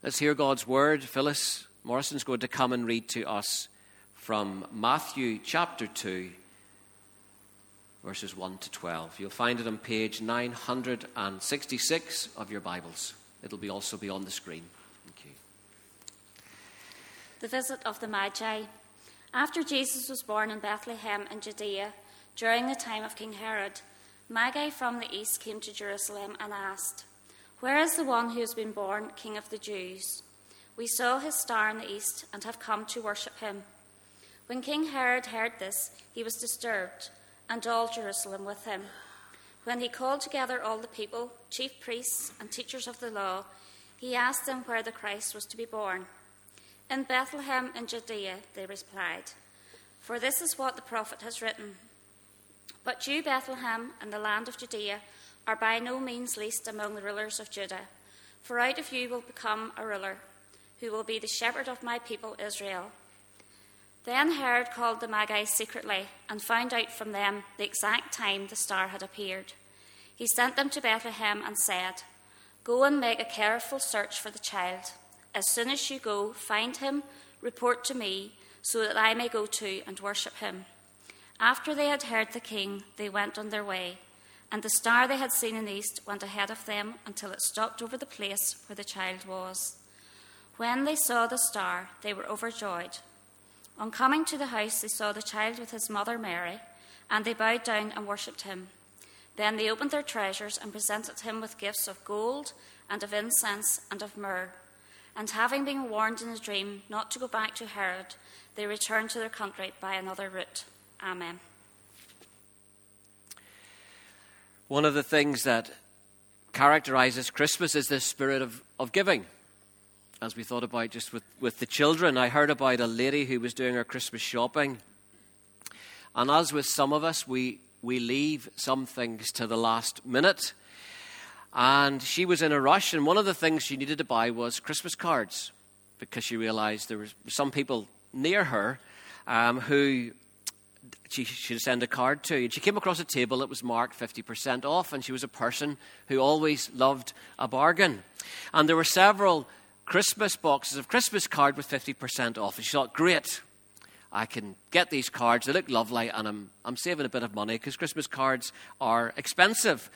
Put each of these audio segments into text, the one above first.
Let's hear God's word. Phyllis Morrison's going to come and read to us from Matthew chapter 2, verses 1 to 12. You'll find it on page 966 of your Bibles. It'll be also be on the screen. Thank you. The visit of the Magi. After Jesus was born in Bethlehem in Judea, during the time of King Herod, Magi from the east came to Jerusalem and asked, Where is the one who has been born King of the Jews? We saw his star in the east and have come to worship him. When King Herod heard this, he was disturbed, and all Jerusalem with him. When he called together all the people, chief priests, and teachers of the law, he asked them where the Christ was to be born. In Bethlehem in Judea, they replied, For this is what the prophet has written. But you, Bethlehem, and the land of Judea, are by no means least among the rulers of Judah, for out of you will become a ruler, who will be the shepherd of my people Israel. Then Herod called the Magi secretly and found out from them the exact time the star had appeared. He sent them to Bethlehem and said, Go and make a careful search for the child. As soon as you go, find him, report to me, so that I may go too and worship him. After they had heard the king, they went on their way, and the star they had seen in the east went ahead of them until it stopped over the place where the child was. When they saw the star, they were overjoyed. On coming to the house, they saw the child with his mother Mary, and they bowed down and worshipped him. Then they opened their treasures and presented him with gifts of gold, and of incense, and of myrrh. And having been warned in a dream not to go back to Herod, they returned to their country by another route. Amen. One of the things that characterizes Christmas is the spirit of, of giving. As we thought about just with, with the children, I heard about a lady who was doing her Christmas shopping. And as with some of us, we, we leave some things to the last minute. And she was in a rush, and one of the things she needed to buy was Christmas cards because she realized there were some people near her um, who she should send a card to. And she came across a table that was marked 50% off, and she was a person who always loved a bargain. And there were several Christmas boxes of Christmas card with 50% off. And she thought, great, I can get these cards. They look lovely, and I'm, I'm saving a bit of money because Christmas cards are expensive.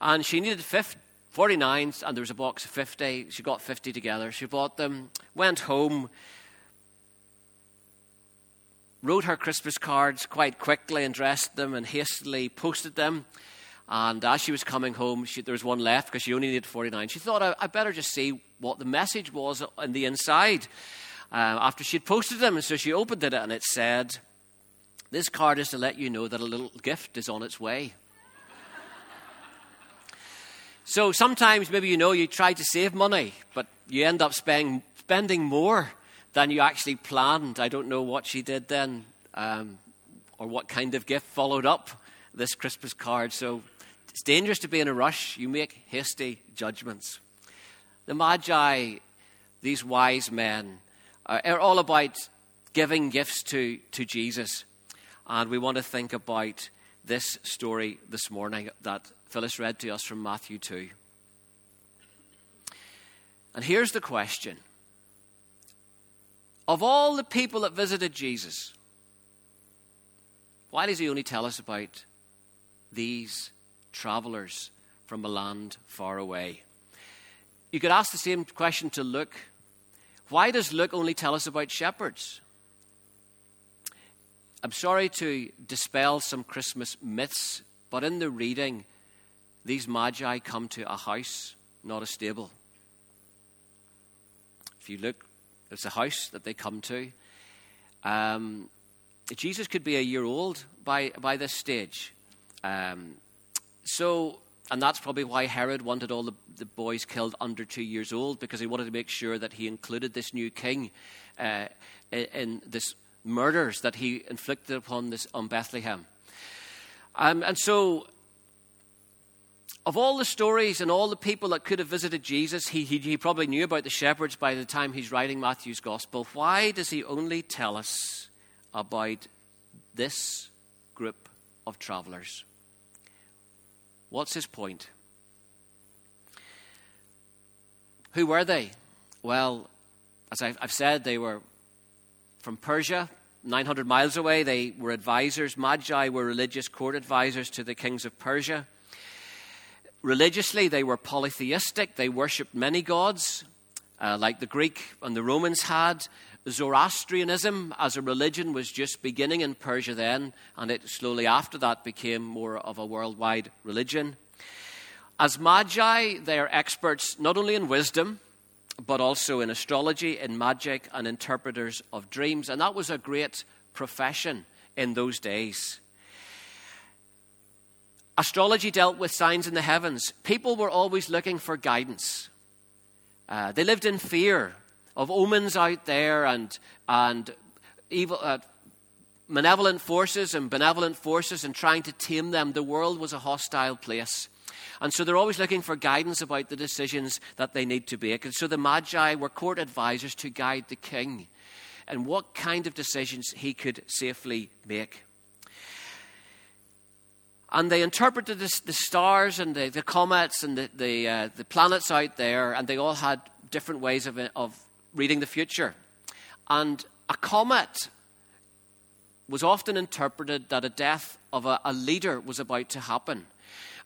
And she needed 50, 49, and there was a box of 50. She got 50 together. She bought them, went home, wrote her Christmas cards quite quickly and dressed them and hastily posted them. And as she was coming home, she, there was one left because she only needed 49. She thought, I, I, better just see what the message was on the inside uh, after she'd posted them. And so she opened it and it said, This card is to let you know that a little gift is on its way. so sometimes, maybe you know, you try to save money, but you end up spend, spending more than you actually planned. I don't know what she did then um, or what kind of gift followed up this Christmas card. So it's dangerous to be in a rush. You make hasty judgments. The Magi, these wise men, are all about giving gifts to, to Jesus. And we want to think about this story this morning that Phyllis read to us from Matthew 2. And here's the question of all the people that visited Jesus, why does he only tell us about these travelers from a land far away? You could ask the same question to Luke. Why does Luke only tell us about shepherds? I'm sorry to dispel some Christmas myths, but in the reading, these magi come to a house, not a stable. If you look it's a house that they come to. Um, Jesus could be a year old by, by this stage. Um, so, and that's probably why Herod wanted all the, the boys killed under two years old, because he wanted to make sure that he included this new king uh, in, in this murders that he inflicted upon this on Bethlehem. Um, and so of all the stories and all the people that could have visited Jesus, he, he, he, probably knew about the shepherds by the time he's writing Matthew's gospel. Why does he only tell us about this group of travelers? What's his point? Who were they? Well, as I've said, they were from Persia, 900 miles away. They were advisors. Magi were religious court advisors to the kings of Persia. Religiously, they were polytheistic. They worshipped many gods, uh, like the Greek and the Romans had. Zoroastrianism as a religion was just beginning in Persia then, and it slowly after that became more of a worldwide religion. As magi, they are experts not only in wisdom, but also in astrology, in magic, and interpreters of dreams. And that was a great profession in those days. Astrology dealt with signs in the heavens. People were always looking for guidance. Uh, they lived in fear of omens out there and, and evil, uh, malevolent forces and benevolent forces and trying to tame them. The world was a hostile place. And so they're always looking for guidance about the decisions that they need to make. And so the Magi were court advisors to guide the king and what kind of decisions he could safely make. And they interpreted the, the stars and the, the, comets and the, the, uh, the, planets out there, and they all had different ways of, of reading the future. And a comet was often interpreted that a death of a, a leader was about to happen.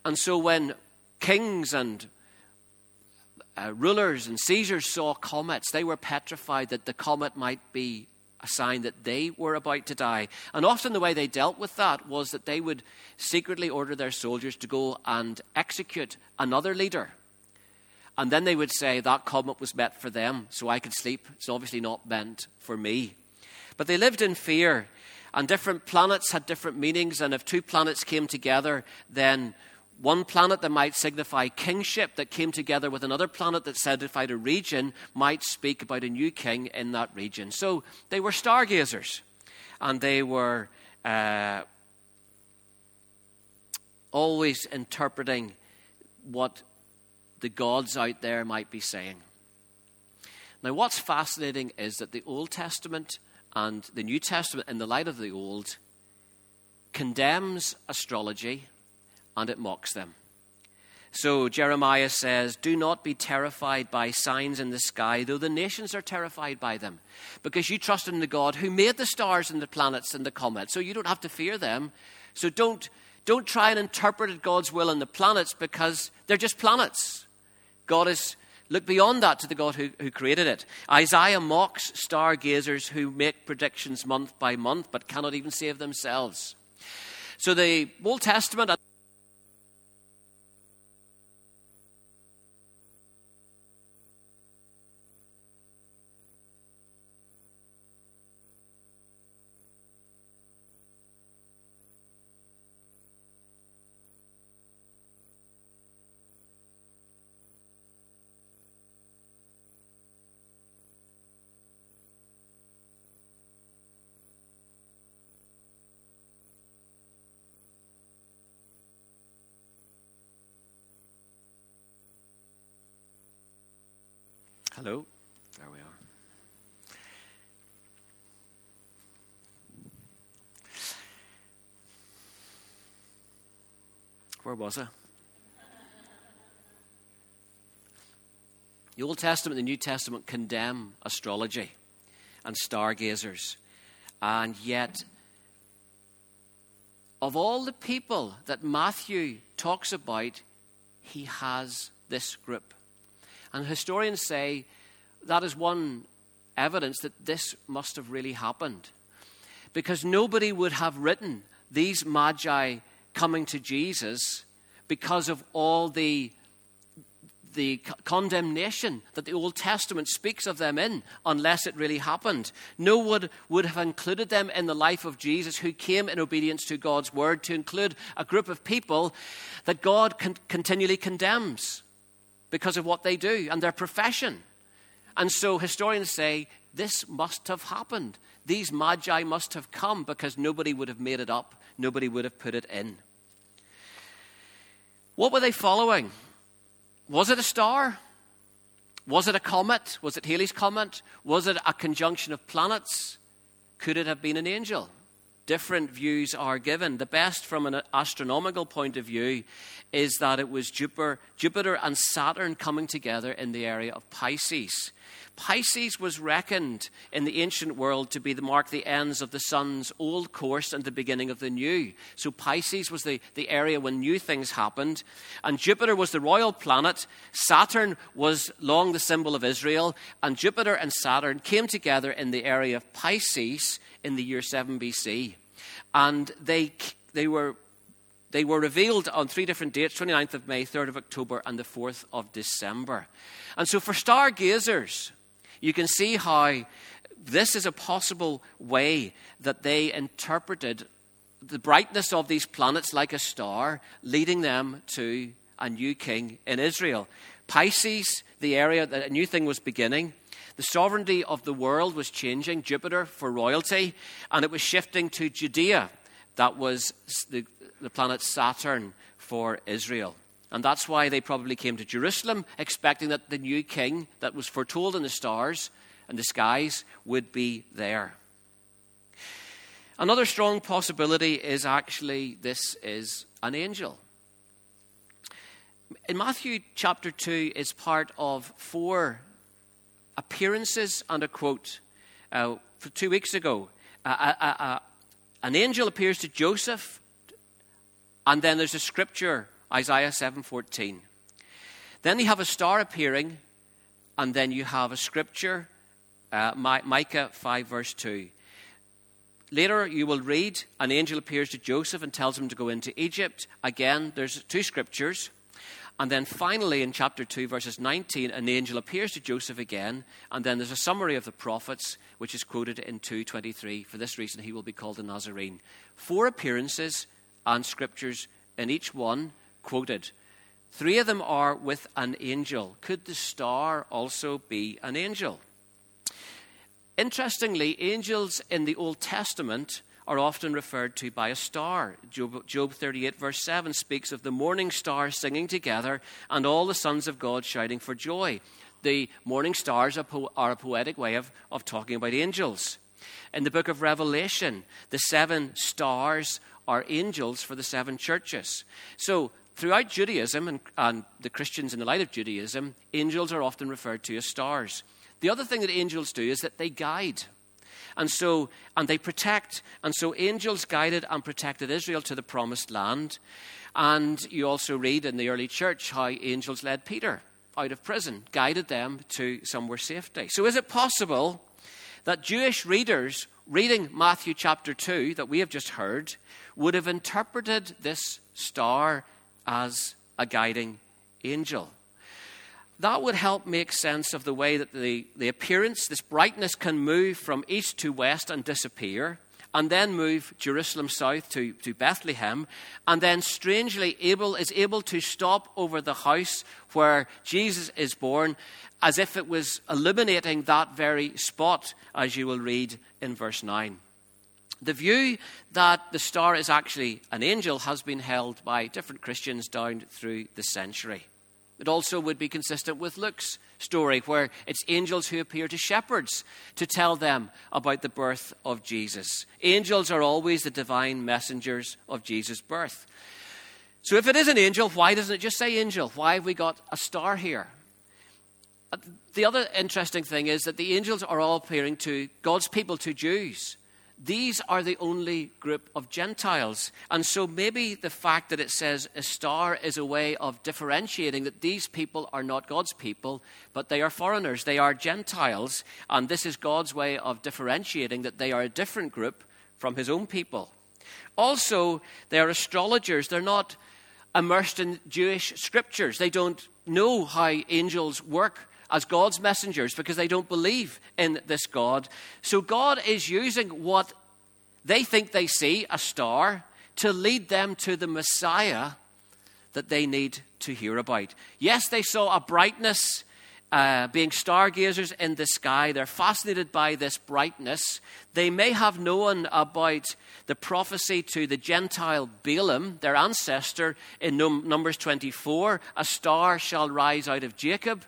And so when kings and uh, rulers and Caesars saw comets, they were petrified that the comet might be a sign that they were about to die. And often the way they dealt with that was that they would secretly order their soldiers to go and execute another leader. And then they would say, That comet was meant for them, so I could sleep. It's obviously not meant for me. But they lived in fear, and different planets had different meanings. And if two planets came together, then one planet that might signify kingship that came together with another planet that signified a region might speak about a new king in that region. So they were stargazers and they were uh, always interpreting what the gods out there might be saying. Now, what's fascinating is that the Old Testament and the New Testament, in the light of the Old, condemns astrology and it mocks them. So Jeremiah says, Do not be terrified by signs in the sky, though the nations are terrified by them, because you trust in the God who made the stars and the planets and the comets, so you don't have to fear them. So don't, don't try and interpret God's will in the planets because they're just planets. God is look beyond that to the God who, who created it. Isaiah mocks stargazers who make predictions month by month but cannot even save themselves. So the Old Testament Hello. There we are. Where was I? The Old Testament and the New Testament condemn astrology and stargazers. And yet, of all the people that Matthew talks about, he has this group. And historians say that is one evidence that this must have really happened. Because nobody would have written these magi coming to Jesus because of all the, the condemnation that the Old Testament speaks of them in, unless it really happened. No one would have included them in the life of Jesus, who came in obedience to God's word, to include a group of people that God con- continually condemns because of what they do and their profession. And so historians say this must have happened. These magi must have come because nobody would have made it up, nobody would have put it in. What were they following? Was it a star? Was it a comet? Was it Halley's Comet? Was it a conjunction of planets? Could it have been an angel? Different views are given. The best from an astronomical point of view is that it was Jupiter, Jupiter and Saturn coming together in the area of Pisces. Pisces was reckoned in the ancient world to be the mark the ends of the sun's old course and the beginning of the new. So Pisces was the, the area when new things happened. And Jupiter was the royal planet. Saturn was long the symbol of Israel. And Jupiter and Saturn came together in the area of Pisces in the year 7 BC. And they, they were they were revealed on three different dates 29th of May, 3rd of October, and the 4th of December. And so, for stargazers, you can see how this is a possible way that they interpreted the brightness of these planets like a star, leading them to a new king in Israel. Pisces, the area that a new thing was beginning. The sovereignty of the world was changing, Jupiter for royalty, and it was shifting to Judea. That was the, the planet Saturn for Israel. And that's why they probably came to Jerusalem, expecting that the new king that was foretold in the stars and the skies would be there. Another strong possibility is actually this is an angel. In Matthew chapter 2 is part of four appearances and a quote. Uh, for two weeks ago, uh, uh, an angel appears to Joseph, and then there's a scripture Isaiah 7:14. Then you have a star appearing, and then you have a scripture, uh, Micah 5 verse 2. Later, you will read an angel appears to Joseph and tells him to go into Egypt. Again, there's two scriptures. And then finally, in chapter 2, verses 19, an angel appears to Joseph again. And then there's a summary of the prophets, which is quoted in 2.23. For this reason, he will be called a Nazarene. Four appearances and scriptures in each one quoted. Three of them are with an angel. Could the star also be an angel? Interestingly, angels in the Old Testament are often referred to by a star. Job, Job, 38, verse 7, speaks of the morning star singing together and all the sons of God shouting for joy. The morning stars are, po- are a poetic way of, of talking about angels. In the book of Revelation, the seven stars are angels for the seven churches. So throughout Judaism and, and, the Christians in the light of Judaism, angels are often referred to as stars. The other thing that angels do is that they guide. And so, and they protect. And so angels guided and protected Israel to the promised land. And you also read in the early church how angels led Peter out of prison, guided them to somewhere safety. So is it possible that Jewish readers reading Matthew chapter 2 that we have just heard would have interpreted this star as a guiding angel. That would help make sense of the way that the, the appearance, this brightness, can move from east to west and disappear, and then move Jerusalem south to, to Bethlehem, and then strangely able is able to stop over the house where Jesus is born, as if it was illuminating that very spot, as you will read in verse 9. The view that the star is actually an angel has been held by different Christians down through the century. It also would be consistent with Luke's story, where it's angels who appear to shepherds to tell them about the birth of Jesus. Angels are always the divine messengers of Jesus' birth. So, if it is an angel, why doesn't it just say angel? Why have we got a star here? Uh, the other interesting thing is that the angels are all appearing to God's people, to Jews these are the only group of Gentiles. And so maybe the fact that it says a star is a way of differentiating that these people are not God's people, but they are foreigners, they are Gentiles. And this is God's way of differentiating that they are a different group from his own people. Also, they are astrologers. They're not immersed in Jewish scriptures, they don't know how angels work as God's messengers because they don't believe in this God. So God is using what they think they see, a star, to lead them to the Messiah that they need to hear about. Yes, they saw a brightness. Uh, being stargazers in the sky, they're fascinated by this brightness. They may have known about the prophecy to the Gentile Balaam, their ancestor, in Numbers 24 a star shall rise out of Jacob.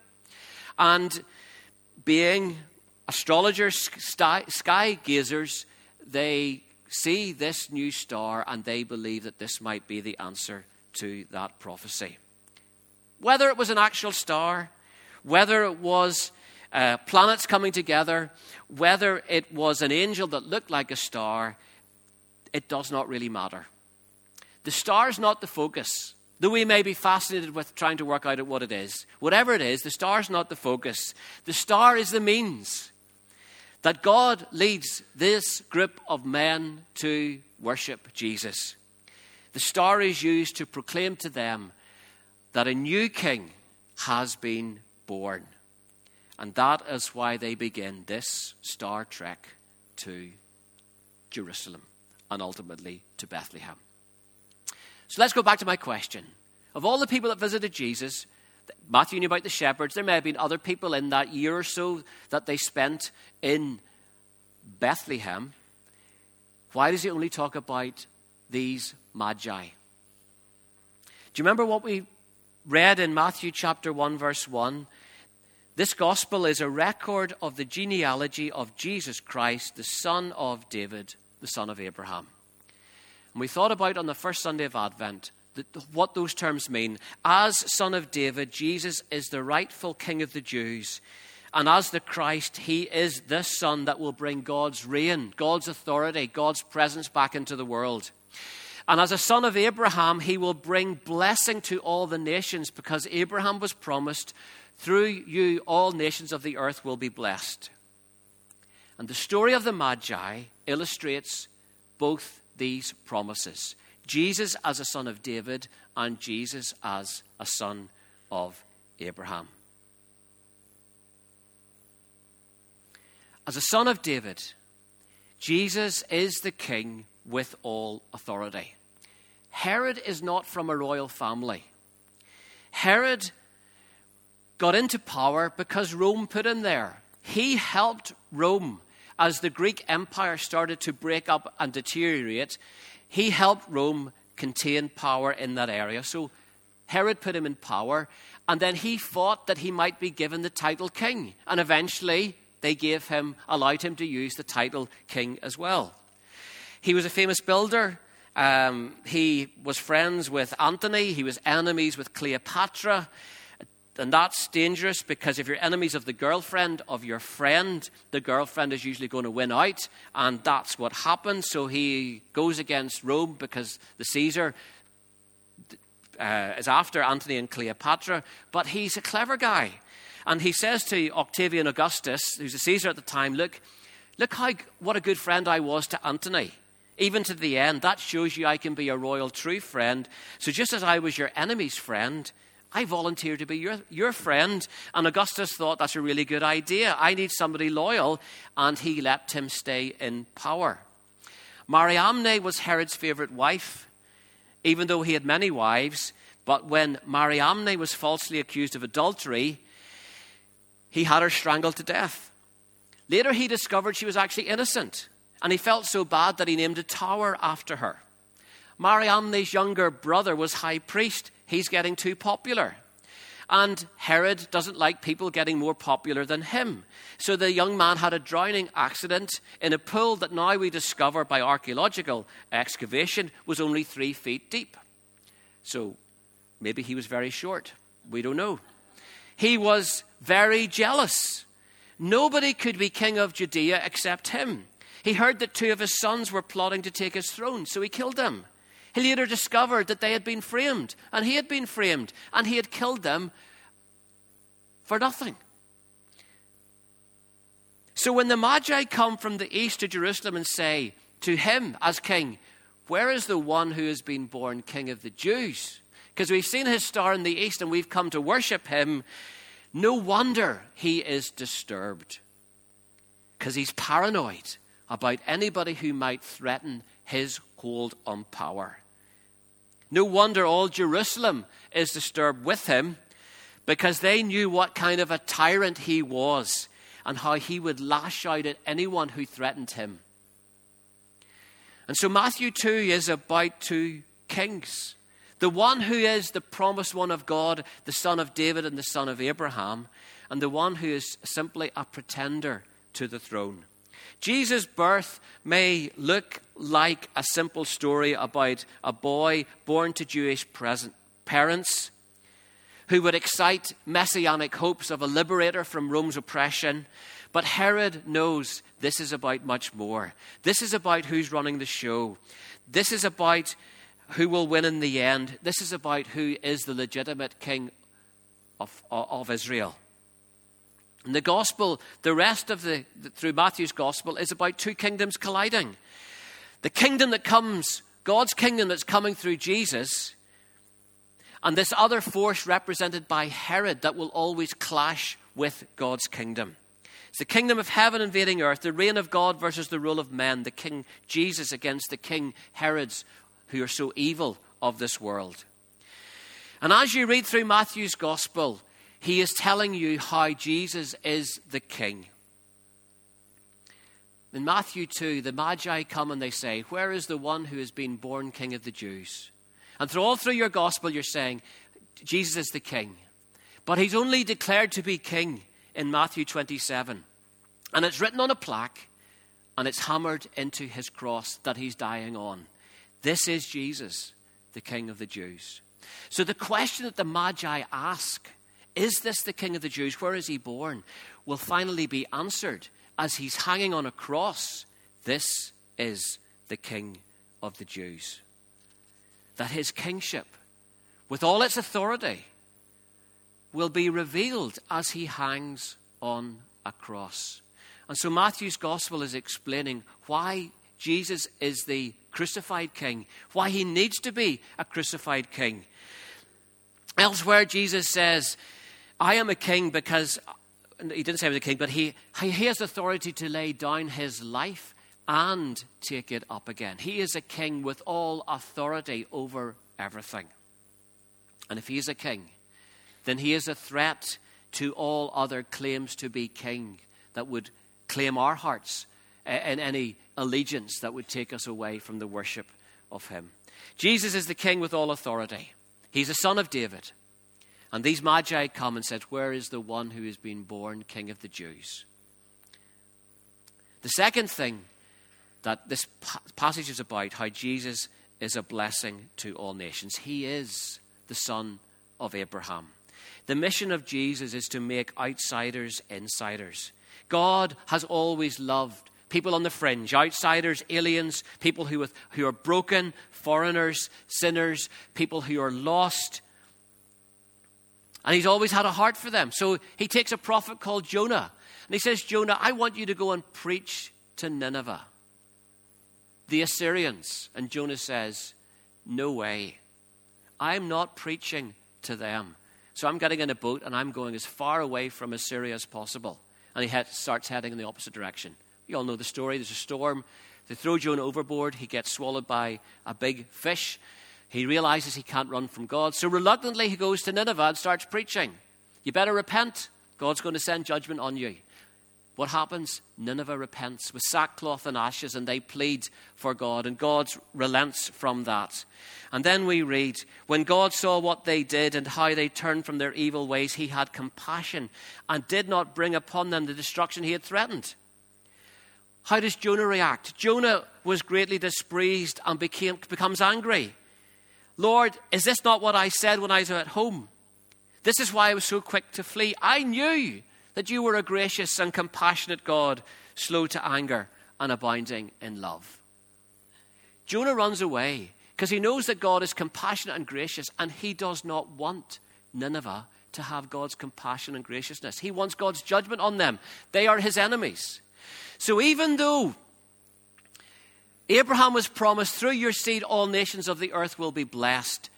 And being astrologers, sky, gazers, they see this new star and they believe that this might be the answer to that prophecy. Whether it was an actual star, whether it was uh, planets coming together, whether it was an angel that looked like a star, it does not really matter. The star is not the focus. Though we may be fascinated with trying to work out what it is, whatever it is, the star is not the focus. The star is the means that God leads this group of men to worship Jesus. The star is used to proclaim to them that a new king has been born. And that is why they begin this star trek to Jerusalem and ultimately to Bethlehem. So let's go back to my question. Of all the people that visited Jesus, Matthew knew about the shepherds. There may have been other people in that year or so that they spent in Bethlehem. Why does he only talk about these magi? Do you remember what we read in Matthew chapter 1, verse 1? This gospel is a record of the genealogy of Jesus Christ, the son of David, the son of Abraham. And we thought about on the first Sunday of Advent what those terms mean. As Son of David, Jesus is the rightful King of the Jews. And as the Christ, he is the Son that will bring God's reign, God's authority, God's presence back into the world. And as a son of Abraham, he will bring blessing to all the nations because Abraham was promised, through you, all nations of the earth will be blessed. And the story of the Magi illustrates both these promises Jesus as a son of David and Jesus as a son of Abraham. As a son of David, Jesus is the king with all authority. Herod is not from a royal family. Herod got into power because Rome put him there. He helped Rome as the Greek Empire started to break up and deteriorate, he helped Rome contain power in that area. So Herod put him in power, and then he fought that he might be given the title king. And eventually, they gave him, allowed him to use the title king as well. He was a famous builder. Um, he was friends with Antony. He was enemies with Cleopatra. And that's dangerous because if you're enemies of the girlfriend of your friend, the girlfriend is usually going to win out. And that's what happened. So he goes against Rome because the Caesar uh, is after Antony and Cleopatra. But he's a clever guy. And he says to Octavian Augustus, who's a Caesar at the time, Look, look how, what a good friend I was to Antony. Even to the end, that shows you I can be a royal true friend. So just as I was your enemy's friend, I volunteer to be your, your friend. And Augustus thought that's a really good idea. I need somebody loyal. And he let him stay in power. Mariamne was Herod's favorite wife, even though he had many wives. But when Mariamne was falsely accused of adultery, he had her strangled to death. Later, he discovered she was actually innocent, and he felt so bad that he named a tower after her. Mariamne's younger brother was high priest he's getting too popular. And Herod doesn't like people getting more popular than him. So the young man had a drowning accident in a pool that now we discover by archaeological excavation was only three feet deep. So maybe he was very short. We don't know. He was very jealous. Nobody could be king of Judea except him. He heard that two of his sons were plotting to take his throne, so he killed them. He later discovered that they had been framed, and he had been framed, and he had killed them for nothing. So when the Magi come from the east to Jerusalem and say to him as king, Where is the one who has been born king of the Jews? Because we've seen his star in the east and we've come to worship him. No wonder he is disturbed. Because he's paranoid about anybody who might threaten his hold on power. No wonder all Jerusalem is disturbed with him because they knew what kind of a tyrant he was and how he would lash out at anyone who threatened him. And so Matthew 2 is about two kings the one who is the promised one of God, the son of David and the son of Abraham, and the one who is simply a pretender to the throne. Jesus' birth may look like a simple story about a boy born to Jewish parents who would excite messianic hopes of a liberator from Rome's oppression. But Herod knows this is about much more. This is about who's running the show. This is about who will win in the end. This is about who is the legitimate king of, of Israel. And the gospel, the rest of the, through Matthew's gospel, is about two kingdoms colliding. The kingdom that comes, God's kingdom that's coming through Jesus, and this other force represented by Herod that will always clash with God's kingdom. It's the kingdom of heaven invading earth, the reign of God versus the rule of men, the King Jesus against the King Herods, who are so evil of this world. And as you read through Matthew's gospel, he is telling you how Jesus is the king. In Matthew 2, the Magi come and they say, Where is the one who has been born king of the Jews? And through all through your gospel, you're saying, Jesus is the king. But he's only declared to be king in Matthew 27. And it's written on a plaque and it's hammered into his cross that he's dying on. This is Jesus, the king of the Jews. So the question that the Magi ask is this the King of the Jews? Where is he born? Will finally be answered as he's hanging on a cross. This is the King of the Jews. That his kingship, with all its authority, will be revealed as he hangs on a cross. And so Matthew's gospel is explaining why Jesus is the crucified king, why he needs to be a crucified king. Elsewhere, Jesus says, I am a king because, he didn't say he was a king, but he, he has authority to lay down his life and take it up again. He is a king with all authority over everything. And if he is a king, then he is a threat to all other claims to be king that would claim our hearts and any allegiance that would take us away from the worship of him. Jesus is the king with all authority. He's a son of David. And these magi come and said, Where is the one who has been born king of the Jews? The second thing that this passage is about, how Jesus is a blessing to all nations. He is the son of Abraham. The mission of Jesus is to make outsiders insiders. God has always loved people on the fringe, outsiders, aliens, people who, who are broken, foreigners, sinners, people who are lost, and he's always had a heart for them. So he takes a prophet called Jonah. And he says, Jonah, I want you to go and preach to Nineveh, the Assyrians. And Jonah says, No way. I'm not preaching to them. So I'm getting in a boat and I'm going as far away from Assyria as possible. And he starts heading in the opposite direction. You all know the story. There's a storm. They throw Jonah overboard. He gets swallowed by a big fish. He realizes he can't run from God. So reluctantly, he goes to Nineveh and starts preaching. You better repent. God's going to send judgment on you. What happens? Nineveh repents with sackcloth and ashes, and they plead for God, and God relents from that. And then we read When God saw what they did and how they turned from their evil ways, he had compassion and did not bring upon them the destruction he had threatened. How does Jonah react? Jonah was greatly displeased and became, becomes angry. Lord, is this not what I said when I was at home? This is why I was so quick to flee. I knew that you were a gracious and compassionate God, slow to anger and abounding in love. Jonah runs away because he knows that God is compassionate and gracious, and he does not want Nineveh to have God's compassion and graciousness. He wants God's judgment on them. They are his enemies. So even though Abraham was promised, through your seed, all nations of the earth will be blessed.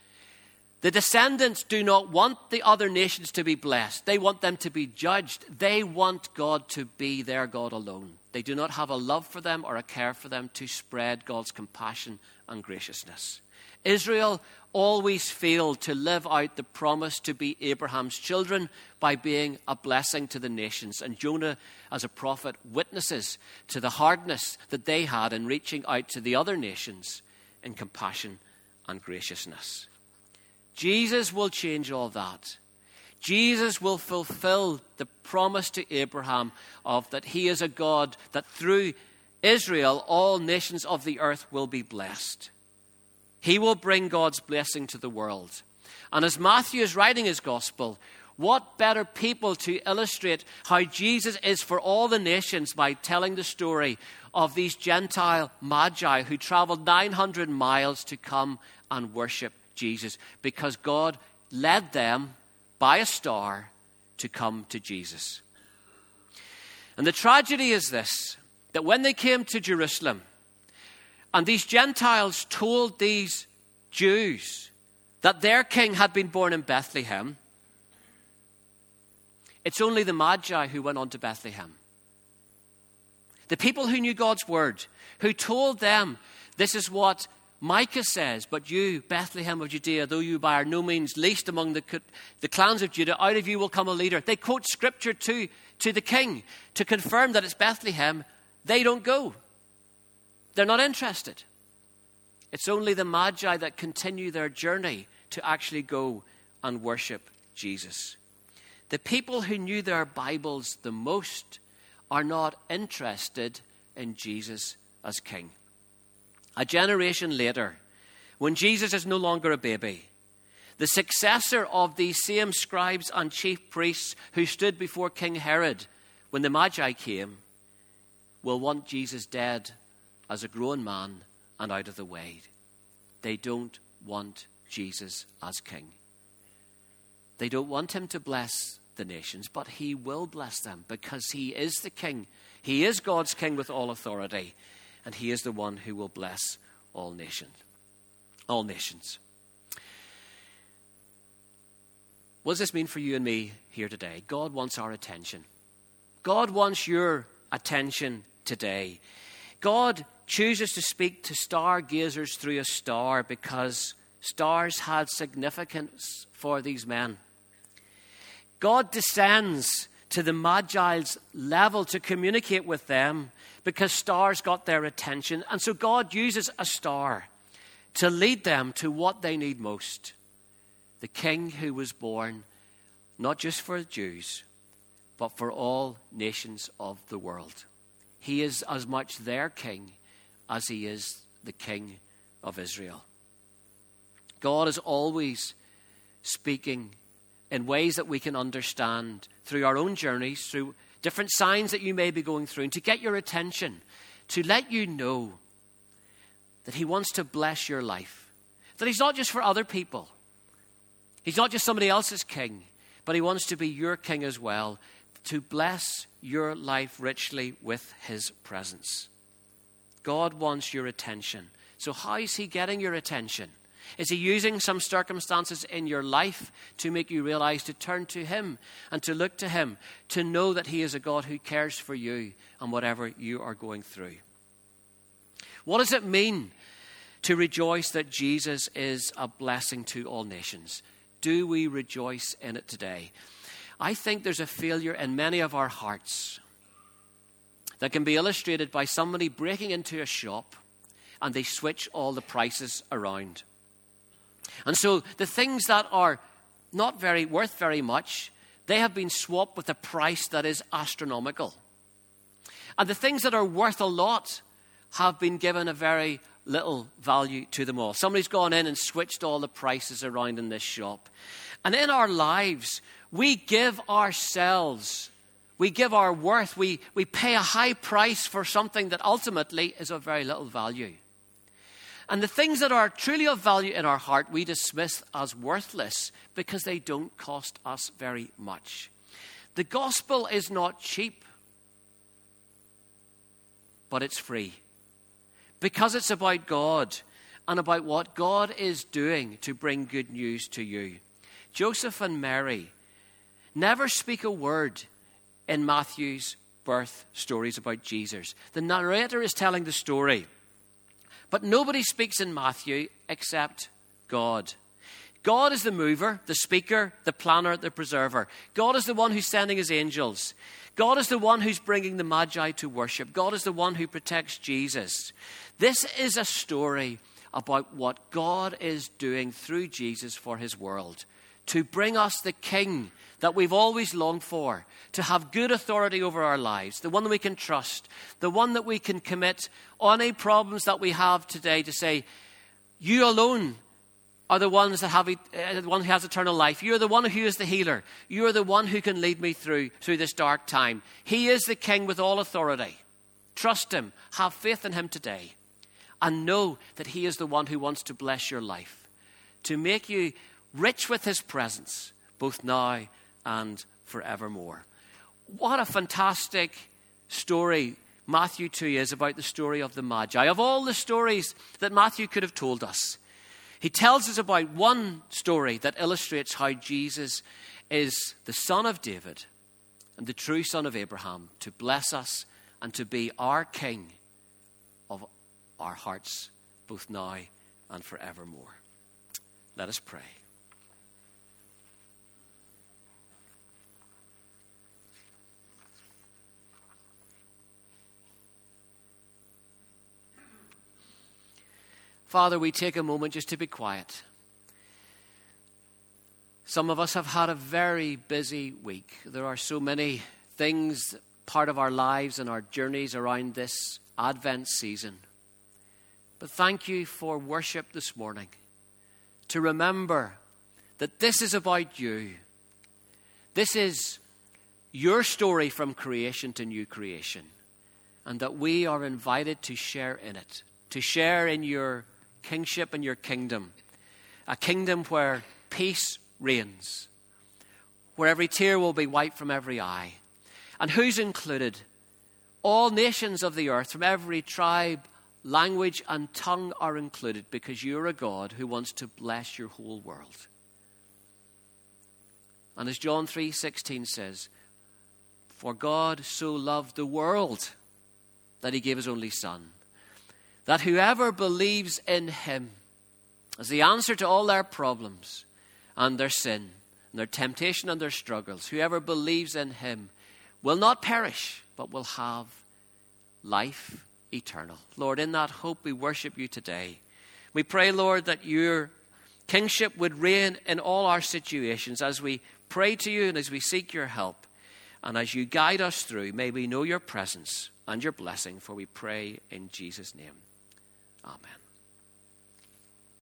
The descendants do not want the other nations to be blessed. They want them to be judged. They want God to be their God alone. They do not have a love for them or a care for them to spread God's compassion and graciousness. Israel always failed to live out the promise to be Abraham's children by being a blessing to the nations. And Jonah, as a prophet, witnesses to the hardness that they had in reaching out to the other nations in compassion and graciousness. Jesus will change all that. Jesus will fulfill the promise to Abraham of that he is a God that through Israel all nations of the earth will be blessed. He will bring God's blessing to the world. And as Matthew is writing his gospel, what better people to illustrate how Jesus is for all the nations by telling the story of these Gentile magi who traveled 900 miles to come and worship Jesus because God led them by a star to come to Jesus. And the tragedy is this that when they came to Jerusalem, and these Gentiles told these Jews that their king had been born in Bethlehem, it's only the Magi who went on to Bethlehem. The people who knew God's word, who told them, This is what Micah says, But you, Bethlehem of Judea, though you by no means least among the, the clans of Judah, out of you will come a leader. They quote scripture to, to the king to confirm that it's Bethlehem. They don't go, they're not interested. It's only the Magi that continue their journey to actually go and worship Jesus. The people who knew their Bibles the most are not interested in Jesus as king. A generation later, when Jesus is no longer a baby, the successor of these same scribes and chief priests who stood before King Herod when the Magi came will want Jesus dead as a grown man and out of the way. They don't want Jesus as king. They don't want him to bless the nations, but he will bless them because he is the king. He is God's king with all authority, and he is the one who will bless all nations. All nations. What does this mean for you and me here today? God wants our attention. God wants your attention today. God chooses to speak to stargazers through a star because stars had significance for these men. God descends to the Magi's level to communicate with them because stars got their attention. And so God uses a star to lead them to what they need most the king who was born not just for Jews, but for all nations of the world. He is as much their king as he is the king of Israel. God is always speaking in ways that we can understand through our own journeys, through different signs that you may be going through, and to get your attention, to let you know that He wants to bless your life. That He's not just for other people, He's not just somebody else's king, but He wants to be your king as well, to bless your life richly with His presence. God wants your attention. So, how is He getting your attention? Is He using some circumstances in your life to make you realize to turn to Him and to look to Him, to know that He is a God who cares for you and whatever you are going through? What does it mean to rejoice that Jesus is a blessing to all nations? Do we rejoice in it today? I think there's a failure in many of our hearts that can be illustrated by somebody breaking into a shop and they switch all the prices around. And so the things that are not very worth very much, they have been swapped with a price that is astronomical. And the things that are worth a lot have been given a very little value to them all. Somebody's gone in and switched all the prices around in this shop. And in our lives, we give ourselves, we give our worth, we, we pay a high price for something that ultimately is of very little value. And the things that are truly of value in our heart, we dismiss as worthless because they don't cost us very much. The gospel is not cheap, but it's free. Because it's about God and about what God is doing to bring good news to you. Joseph and Mary never speak a word in Matthew's birth stories about Jesus. The narrator is telling the story. But nobody speaks in Matthew except God. God is the mover, the speaker, the planner, the preserver. God is the one who's sending his angels. God is the one who's bringing the Magi to worship. God is the one who protects Jesus. This is a story about what God is doing through Jesus for his world to bring us the King that we've always longed for to have good authority over our lives, the one that we can trust, the one that we can commit on any problems that we have today to say, You alone are the ones that have uh, the one who has eternal life. You're the one who is the healer. You're the one who can lead me through through this dark time. He is the king with all authority. Trust him. Have faith in him today. And know that he is the one who wants to bless your life, to make you rich with his presence, both now and forevermore. What a fantastic story Matthew 2 is about the story of the Magi. Of all the stories that Matthew could have told us, he tells us about one story that illustrates how Jesus is the son of David and the true son of Abraham to bless us and to be our king of our hearts, both now and forevermore. Let us pray. Father, we take a moment just to be quiet. Some of us have had a very busy week. There are so many things, part of our lives and our journeys around this Advent season. But thank you for worship this morning. To remember that this is about you. This is your story from creation to new creation. And that we are invited to share in it, to share in your kingship and your kingdom. A kingdom where peace reigns, where every tear will be wiped from every eye. And who's included? All nations of the earth, from every tribe, language, and tongue, are included because you're a God who wants to bless your whole world. And as John 3:16 says, "For God so loved the world that he gave his only son, that whoever believes in him is the answer to all their problems and their sin, and their temptation and their struggles, whoever believes in him will not perish, but will have life eternal. Lord, in that hope, we worship you today. We pray, Lord, that your kingship would reign in all our situations as we pray to you and as we seek your help. And as you guide us through, may we know your presence and your blessing, for we pray in Jesus' name. Oh, Amen.